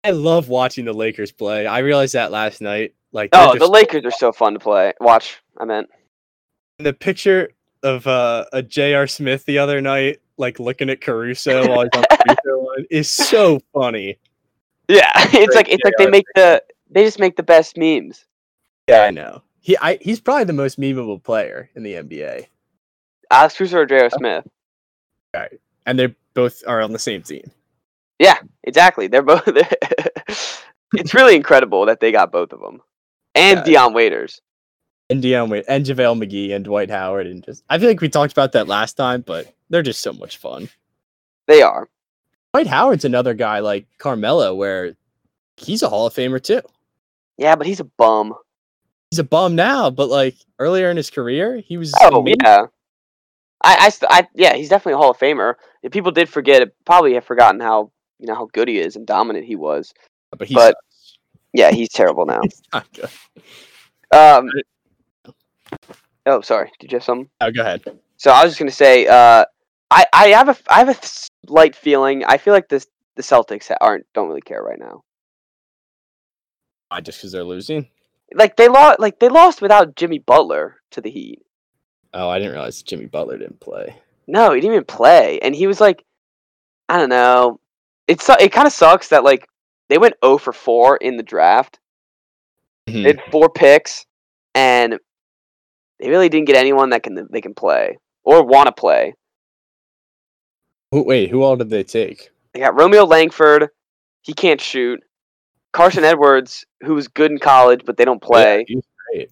Speaker 2: I love watching the Lakers play. I realized that last night. Like
Speaker 1: Oh, the Lakers are so fun to play. Watch, I meant.
Speaker 2: the picture of uh, a J.R. Smith the other night like looking at Caruso while he's on the free throw line is so funny.
Speaker 1: Yeah, it's like it's like they make the they just make the best memes.
Speaker 2: Yeah, I know. He I he's probably the most memeable player in the NBA.
Speaker 1: Alex Caruso or J.R. Oh. Smith. Right.
Speaker 2: And they both are on the same team.
Speaker 1: Yeah, exactly. They're both. it's really incredible that they got both of them, and
Speaker 2: Yeah.
Speaker 1: Dion Waiters.
Speaker 2: And Deion Wade and JaVale McGee and Dwight Howard and just I feel like we talked about that last time, but they're just so much fun.
Speaker 1: They are.
Speaker 2: Dwight Howard's another guy like Carmelo where he's a Hall of Famer too.
Speaker 1: Yeah, but he's a bum.
Speaker 2: He's a bum now, but like earlier in his career, he was
Speaker 1: Oh
Speaker 2: amazing.
Speaker 1: yeah. I, I, st- I, yeah, he's definitely a Hall of Famer. If people did forget, probably have forgotten how you know how good he is and dominant he was.
Speaker 2: but he
Speaker 1: but- Yeah, he's terrible now.
Speaker 2: He's not good.
Speaker 1: Um. Oh, sorry. Did you have something?
Speaker 2: Oh, go ahead.
Speaker 1: So I was just gonna say, uh, I, I have a, I have a slight feeling. I feel like this, the Celtics aren't, don't really care right now.
Speaker 2: Why just because they're losing?
Speaker 1: Like they lost, like they lost without Jimmy Butler to the Heat.
Speaker 2: Oh, I didn't realize Jimmy Butler didn't play.
Speaker 1: No, he didn't even play, and he was like, I don't know. It's it kind of sucks that like they went 0 for 4 in the draft.
Speaker 2: Mhm.
Speaker 1: They had four picks, and they really didn't get anyone that can they can play or want to play.
Speaker 2: Wait, who all did they take?
Speaker 1: They got Romeo Langford. He can't shoot. Carson Edwards, who was good in college, but they don't play.
Speaker 2: Yeah, he's great.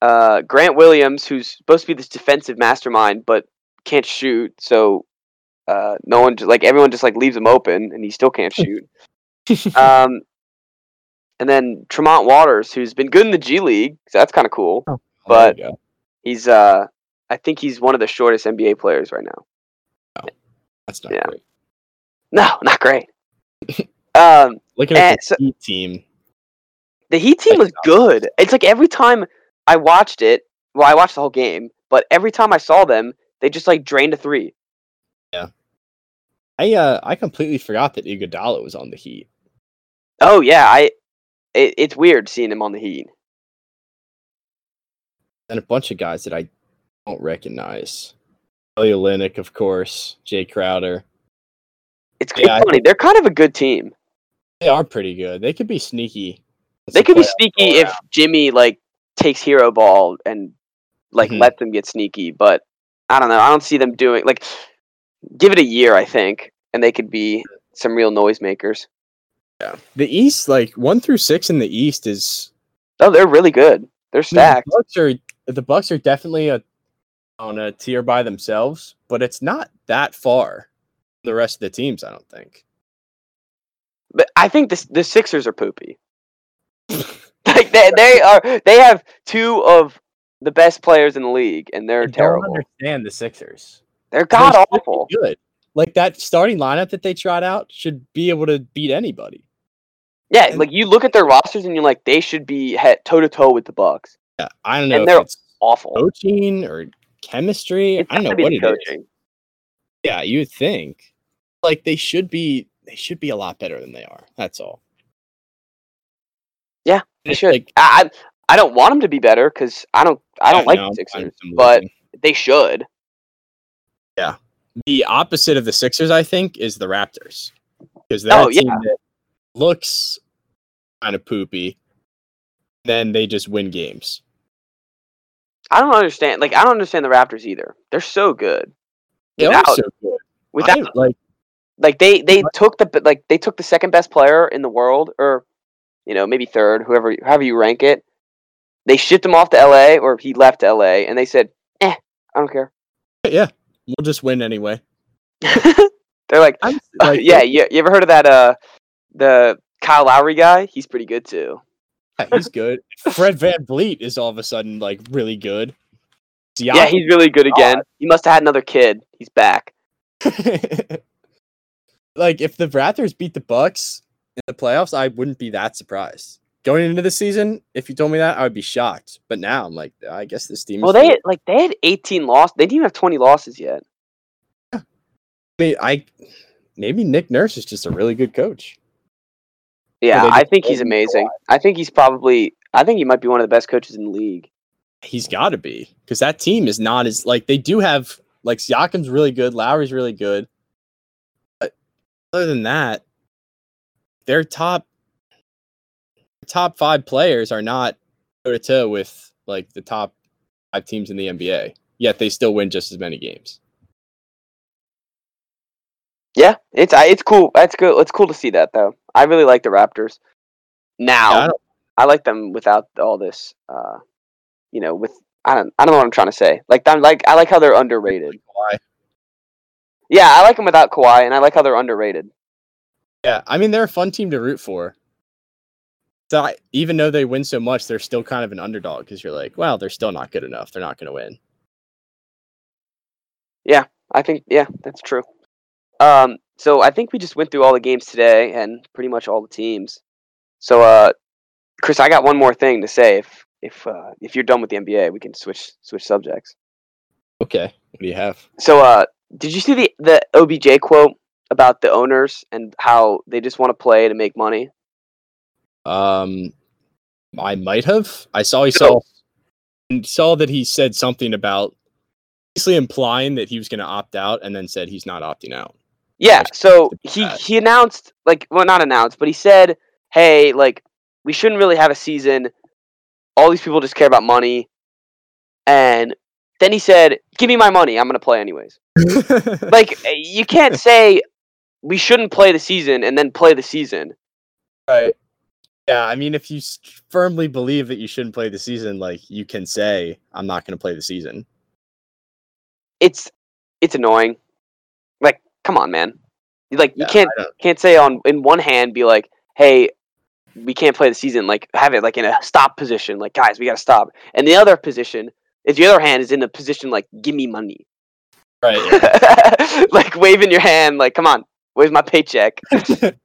Speaker 1: Uh, Grant Williams, who's supposed to be this defensive mastermind, but can't shoot. So uh, no one, just, like everyone, just like leaves him open, and he still can't shoot. um, and then Tremont Waters, who's been good in the G League, so that's kind of cool.
Speaker 2: Oh,
Speaker 1: but-
Speaker 2: there you go.
Speaker 1: He's, uh, I think he's one of the shortest NBA players right now.
Speaker 2: that's not
Speaker 1: yeah.
Speaker 2: great.
Speaker 1: No, not great. um,
Speaker 2: Looking at the
Speaker 1: so-
Speaker 2: Heat team,
Speaker 1: The Heat team was good. It's like every time I watched it, well, I watched the whole game, but every time I saw them, they just like drained a three. Yeah.
Speaker 2: I uh, I completely forgot that Iguodala was on the Heat.
Speaker 1: Oh yeah, I. It, it's weird seeing him on the Heat.
Speaker 2: and a bunch of guys that I don't recognize. Elliot Olynyk, of course, Jae Crowder.
Speaker 1: It's,
Speaker 2: Yeah, I
Speaker 1: it's funny. They're kind of a good team.
Speaker 2: They are pretty good. They could be sneaky.
Speaker 1: They could be sneaky if. Jimmy like takes hero ball and like
Speaker 2: Mhm.
Speaker 1: lets them get sneaky. But I don't know. I don't see them doing like. Give it a year, I think, and they could be some real noisemakers. Yeah.
Speaker 2: The East, like one through six in the East, is
Speaker 1: Oh, they're really good. They're stacked.
Speaker 2: The Bucks are the Bucks are definitely a on a tier by themselves, but it's not that far. The rest of the teams, I don't think.
Speaker 1: But I think the the Sixers are poopy. like they they are they have two of the best players in the league, and they're
Speaker 2: I don't
Speaker 1: terrible.
Speaker 2: understand the Sixers.
Speaker 1: They're god
Speaker 2: be
Speaker 1: awful.
Speaker 2: Good. Like that starting lineup that they tried out should be able to beat anybody.
Speaker 1: Yeah,
Speaker 2: and-
Speaker 1: like you look at their rosters and you're like, they should be head toe to toe with the Bucks.
Speaker 2: Yeah, I don't know
Speaker 1: And they're
Speaker 2: it's
Speaker 1: Awful.
Speaker 2: coaching or chemistry.
Speaker 1: It's
Speaker 2: I don't know what it is.
Speaker 1: coaching.
Speaker 2: Yeah, you would think. Like they should be they should be a lot better than they are. That's all.
Speaker 1: Yeah, They should.
Speaker 2: like-
Speaker 1: I, I I don't want them to be better because I don't I don't
Speaker 2: Yeah,
Speaker 1: like
Speaker 2: no,
Speaker 1: the Sixers,
Speaker 2: fine with them
Speaker 1: but they should.
Speaker 2: Yeah, the opposite of the Sixers, I think, is the Raptors. Because they're
Speaker 1: Oh, yeah.
Speaker 2: that looks kind of poopy. Then they just win games.
Speaker 1: I don't understand. Like I don't understand the Raptors either. They're so good.
Speaker 2: They are
Speaker 1: Without
Speaker 2: so good.
Speaker 1: without
Speaker 2: I, like
Speaker 1: like they they took the like they took the second best player in the world or you know maybe third whoever however you rank it. They shipped him off to la or he left la and they said eh i don't care.
Speaker 2: Yeah, we'll just win anyway.
Speaker 1: they're like,
Speaker 2: I'm,
Speaker 1: uh, yeah you, you ever heard of that uh the kyle lowry guy? He's pretty good too.
Speaker 2: Yeah, he's good. Fred VanVleet is all of a sudden like really good.
Speaker 1: yeah he's really good again. He must have had another kid. He's back
Speaker 2: like if the Raptors beat the Bucks in the playoffs, I wouldn't be that surprised. Going into the season, if you told me that, I would be shocked. But now I'm like, I guess this team.
Speaker 1: well
Speaker 2: is
Speaker 1: they
Speaker 2: good.
Speaker 1: like they had 18 losses they didn't even have 20 losses yet
Speaker 2: I mean, I maybe Nick Nurse is just a really good coach.
Speaker 1: yeah i think he's amazing i think he's probably i think he might be one of the best coaches in the league
Speaker 2: He's got to be because that team is not as like they do have Like Siakam's really good, Lowry's really good. Other than that, their top top five players are not toe to toe with like the top five teams in the NBA. Yet they still win just as many games.
Speaker 1: Yeah, it's it's cool. That's good. It's cool to see that though. I really like the Raptors. Now,
Speaker 2: Yeah, I
Speaker 1: I like them without all this. Uh, you know, with I don't I don't know what I'm trying to say. Like I'm like I like how they're underrated.
Speaker 2: Kawhi.
Speaker 1: Yeah, I like them without Kawhi, and I like how they're underrated.
Speaker 2: Yeah, I mean they're a fun team to root for. So I, even though they win so much, they're still kind of an underdog because you're like, well, they're still not good enough. They're not going to win.
Speaker 1: Yeah, I think yeah, that's true. Um, so I think we just went through all the games today and pretty much all the teams. So uh, Chris, I got one more thing to say. If if uh, if you're done with the NBA, we can switch switch subjects.
Speaker 2: Okay, what do you have?
Speaker 1: So uh, did you see the the OBJ quote about the owners and how they just want to play to make money?
Speaker 2: Um, I might have. I saw he saw saw that he said something about basically implying that he was going to opt out, and then said he's not opting out.
Speaker 1: Yeah, so he
Speaker 2: bad.
Speaker 1: he announced like well not announced, but he said, "Hey, like we shouldn't really have a season. All these people just care about money." And then he said, "Give me my money. I'm going to play anyways." Like eh, you can't say we shouldn't play the season and then play the season.
Speaker 2: right. Yeah, I mean, if you firmly believe that you shouldn't play the season, like you can say, "I'm not going to play the season."
Speaker 1: It's it's annoying. Like come on, man. Like you
Speaker 2: Yeah,
Speaker 1: can't can't say on in one hand be like, "Hey, we can't play the season." Like have it like in a stop position. Like guys, we got to stop. And the other position is the other hand is in a position like, "Give me money."
Speaker 2: Right. yeah.
Speaker 1: like waving your hand like, "Come on, where's my paycheck?"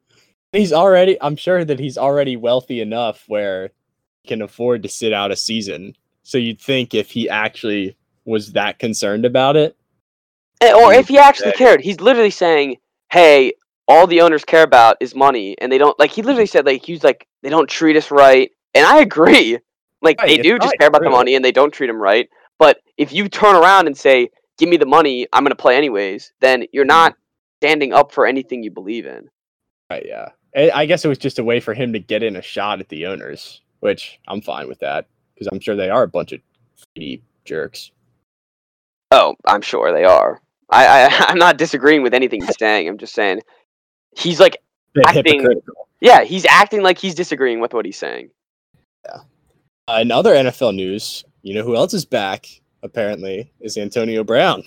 Speaker 2: he's already i'm sure that he's already wealthy enough where he can afford to sit out a season so you'd think if he actually was that concerned about it
Speaker 1: Eh, or if he actually cared, he's literally saying, "Hey, all the owners care about is money, and they don't like." He literally said, "Like he's like they don't treat us right," and I agree. Like
Speaker 2: Right,
Speaker 1: they do just care about the money, and they don't treat him right. But if you turn around and say, "Give me the money, I'm gonna play anyways," then you're
Speaker 2: Mm.
Speaker 1: not standing up for anything you believe in.
Speaker 2: right yeah I I guess it was just a way for him to get in a shot at the owners which i'm fine with that because i'm sure they are a bunch of shitty jerks
Speaker 1: Oh, I'm sure they are. I, I I'm not disagreeing with anything he's saying. I'm just saying he's like, Acting- yeah, he's acting like he's disagreeing with what he's saying.
Speaker 2: Uh, in other nfl news you know who else is back apparently is antonio brown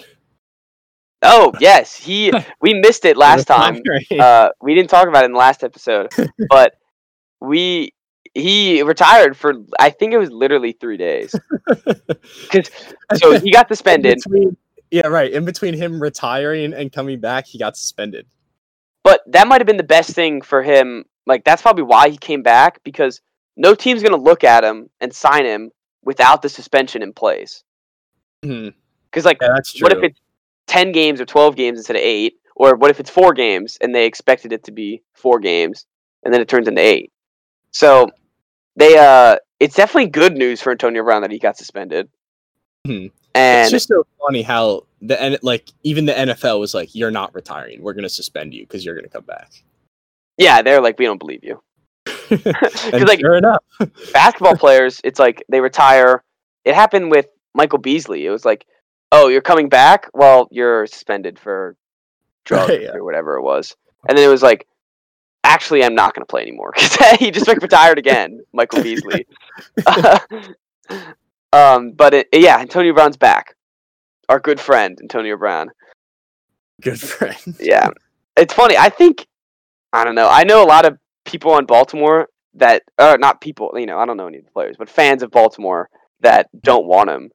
Speaker 1: Oh yes, he. We missed it last time. uh, we didn't talk about it in the last episode, but we he retired for I think it was literally three days. So he got suspended,
Speaker 2: between- yeah, right. In between him retiring and coming back, he got suspended.
Speaker 1: but that might have been the best thing for him. Like that's probably why he came back because no team's gonna look at him and sign him without the suspension in place. Because like,
Speaker 2: Yeah,
Speaker 1: what if it's ten games or twelve games instead of eight, or what if it's four games and they expected it to be four games and then it turns into eight? So they uh, it's definitely good news for Antonio Brown that he got suspended.
Speaker 2: Mhm.
Speaker 1: And
Speaker 2: it's just so funny how the N- like even the NFL was like, "You're not retiring. We're going to suspend you because you're going to come back."
Speaker 1: yeah, they're like, we don't believe you.
Speaker 2: and
Speaker 1: like-
Speaker 2: sure enough,
Speaker 1: Basketball players, it's like they retire. It happened with Michael Beasley. It was like, oh, you're coming back? Well, you're suspended for drugs
Speaker 2: Right, yeah.
Speaker 1: or whatever it was. And then it was like, actually, I'm not going to play anymore because he just like retired again, Michael Beasley. um, but it, yeah, Antonio Brown's back. Our good friend Antonio Brown.
Speaker 2: good friend.
Speaker 1: Yeah, it's funny. I think I don't know. I know a lot of people in Baltimore that, or not people. You know, I don't know any of the players, but fans of Baltimore that don't want him,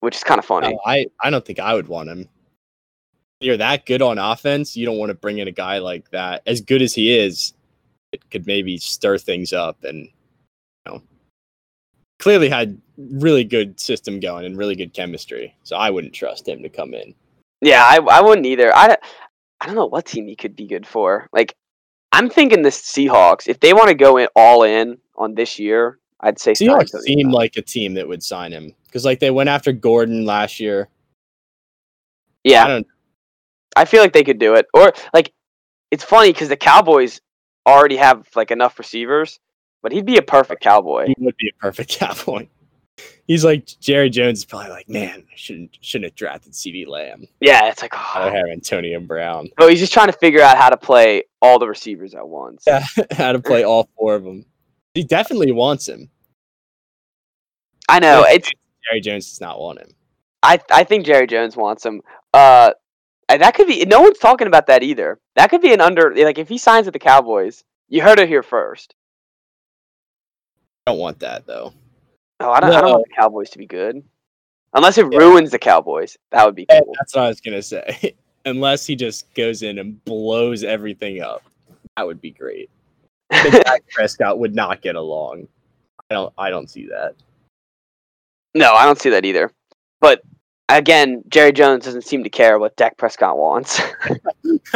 Speaker 1: which is kind of funny.
Speaker 2: No, I I don't think I would want him. You're that good on offense. You don't want to bring in a guy like that. As good as he is, it could maybe stir things up and you know clearly had really good system going and really good chemistry. So I wouldn't trust him to come in.
Speaker 1: Yeah, I, I wouldn't either. I, I don't know what team he could be good for. Like, I'm thinking the Seahawks. If they want to go in all in on this year, I'd say
Speaker 2: Seahawks seem like a team that would sign him because like they went after Gordon last year.
Speaker 1: Yeah,
Speaker 2: I don't.
Speaker 1: I feel like they could do it. Or like, it's funny because the Cowboys already have like enough receivers, but he'd be a perfect Cowboy.
Speaker 2: He would be a perfect cowboy. He's like Jerry Jones is probably like, man, I shouldn't shouldn't have drafted CeeDee Lamb.
Speaker 1: Yeah, it's like,
Speaker 2: I
Speaker 1: oh.
Speaker 2: have Antonio Brown.
Speaker 1: oh, he's just trying to figure out how to play all the receivers at once.
Speaker 2: Yeah, how to play all four of them. He definitely wants him.
Speaker 1: I know. It's
Speaker 2: Jerry Jones does not want him.
Speaker 1: I I think Jerry Jones wants him. Uh, and that could be. No one's talking about that either. That could be an under. Like if he signs with the Cowboys, you heard it here first.
Speaker 2: I don't want that though.
Speaker 1: Oh, I don't. I don't want the Cowboys to be good, unless it
Speaker 2: Yeah.
Speaker 1: ruins the Cowboys. That would be
Speaker 2: Yeah,
Speaker 1: cool.
Speaker 2: That's what I was gonna say. Unless he just goes in and blows everything up, that would be great. Dak Prescott would not get along. I don't. I don't see that.
Speaker 1: no, I don't see that either. But again, Jerry Jones doesn't seem to care what Dak Prescott wants.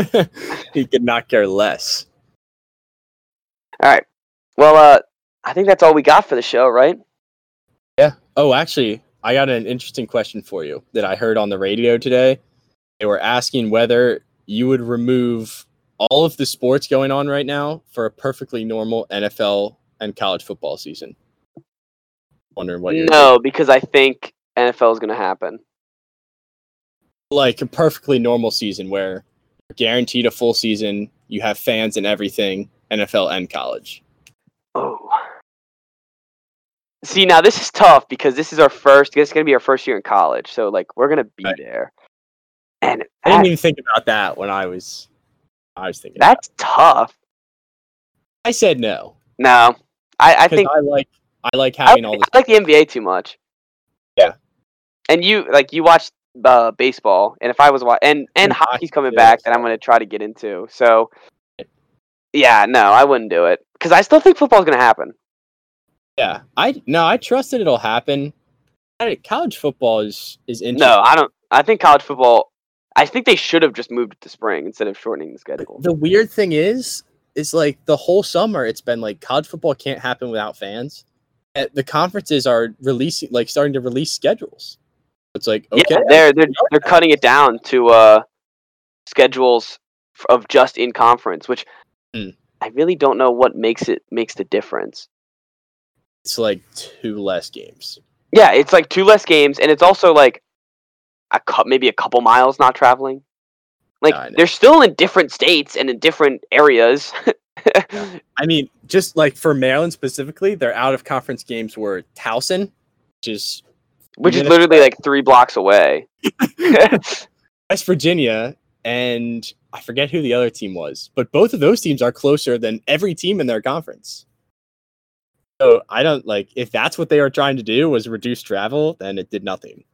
Speaker 2: he could not care less.
Speaker 1: all right. Well, uh, I think that's all we got for the show, right?
Speaker 2: Oh, actually, I got an interesting question for you that I heard on the radio today. They were asking whether you would remove all of the sports going on right now for a perfectly normal NFL and college football season. Wondering what you're
Speaker 1: No, because I think NFL is going to happen.
Speaker 2: like a perfectly normal season where you're guaranteed a full season, you have fans and everything, NFL and college.
Speaker 1: Oh. See, now this is tough because this is our first. This is going to be our first year in college, so like we're going to be
Speaker 2: Right.
Speaker 1: there, and
Speaker 2: I didn't even think about that when I was I was thinking.
Speaker 1: that's tough.
Speaker 2: I said no.
Speaker 1: No, I, I think
Speaker 2: I like I like
Speaker 1: I,
Speaker 2: having all this
Speaker 1: I like the NBA too much.
Speaker 2: Yeah.
Speaker 1: And you like you watch uh, baseball, and if I was wa- and and hockey's coming back, that I'm going to try to get into. So, yeah, no, I wouldn't do it because I still think football's going to happen.
Speaker 2: Yeah, I no, I trust that it'll happen. College football is is interesting.
Speaker 1: No, I don't. I think college football. I think they should have just moved it to spring instead of shortening the schedule.
Speaker 2: The weird thing is, is like the whole summer it's been like college football can't happen without fans. And the conferences are releasing, like starting to release schedules. It's like okay,
Speaker 1: yeah, they're they're they're cutting it down to uh schedules of just in conference, which
Speaker 2: Hmm.
Speaker 1: I really don't know what makes it makes the difference.
Speaker 2: It's like two less games.
Speaker 1: Yeah, it's like two less games, and it's also like a cou- maybe a couple miles not traveling. Like
Speaker 2: know.
Speaker 1: they're still in different states and in different areas.
Speaker 2: I mean, just like for Maryland specifically, their out of conference games were Towson, which is
Speaker 1: which is literally like three blocks away.
Speaker 2: West Virginia, and I forget who the other team was, but both of those teams are closer than every team in their conference. So I don't like if that's what they were trying to do was reduce travel, then it did nothing.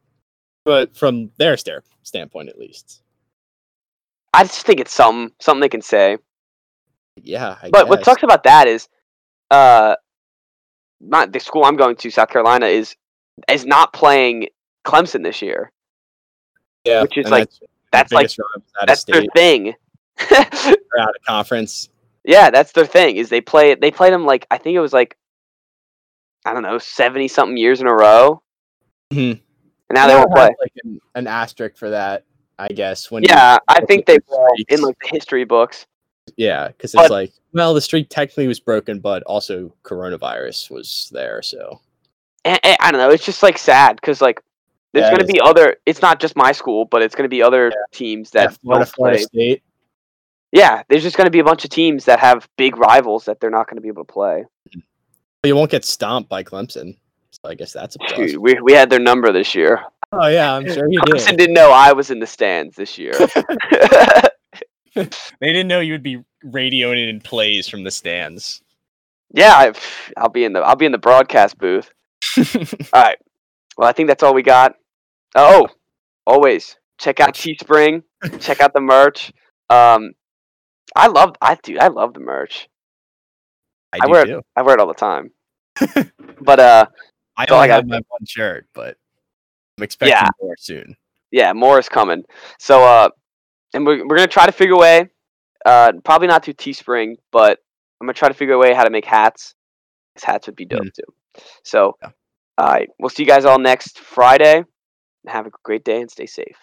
Speaker 2: But from their sta- standpoint, at least,
Speaker 1: I just think it's something something they can say.
Speaker 2: yeah. I
Speaker 1: But what
Speaker 2: guess.
Speaker 1: sucks about that is, uh, not the school I'm going to, South Carolina, is is not playing Clemson this year.
Speaker 2: yeah,
Speaker 1: which is like- That's like that's their thing.
Speaker 2: or out of conference.
Speaker 1: yeah, that's their thing. Is they play they played them like I think it was like I don't know seventy something years in a row,
Speaker 2: Mhm.
Speaker 1: and now they won't play.
Speaker 2: like an, an asterisk for that, I guess. When
Speaker 1: Yeah, I think they
Speaker 2: the
Speaker 1: will in like the history books.
Speaker 2: Yeah, because it's like, well, the streak technically was broken, but also coronavirus was there. So
Speaker 1: And, and I don't know. It's just like sad because like there's
Speaker 2: Yeah,
Speaker 1: going to be other. It's not just my school, but it's going to be other teams that
Speaker 2: yeah, Florida,
Speaker 1: don't
Speaker 2: Florida
Speaker 1: play.
Speaker 2: State.
Speaker 1: Yeah, there's just going to be a bunch of teams that have big rivals that they're not going to be able to play.
Speaker 2: But you won't get stomped by Clemson. So I guess that's a plus.
Speaker 1: Dude, we we had their number this year.
Speaker 2: Oh yeah, I'm sure you
Speaker 1: Clemson
Speaker 2: did.
Speaker 1: didn't know I was in the stands this year.
Speaker 2: They didn't know you would be radioing it in plays from the stands.
Speaker 1: yeah, I, I'll be in the I'll be in the broadcast booth. All right. Well, I think that's all we got. Oh, always check out Teespring. check out the merch. Um, I love I do I love the merch.
Speaker 2: I,
Speaker 1: I
Speaker 2: do
Speaker 1: wear-
Speaker 2: too.
Speaker 1: I wear it all the time. but uh,
Speaker 2: I
Speaker 1: I
Speaker 2: only
Speaker 1: got-
Speaker 2: have my one shirt, but I'm expecting
Speaker 1: Yeah.
Speaker 2: more soon.
Speaker 1: yeah, more is coming. So uh, and we're we're gonna try to figure a way. Uh, probably not through Teespring, but I'm gonna try to figure a way how to make hats. Because hats would be dope too. So,
Speaker 2: Yeah.
Speaker 1: all right, we'll see you guys all next Friday. Have a great day and stay safe.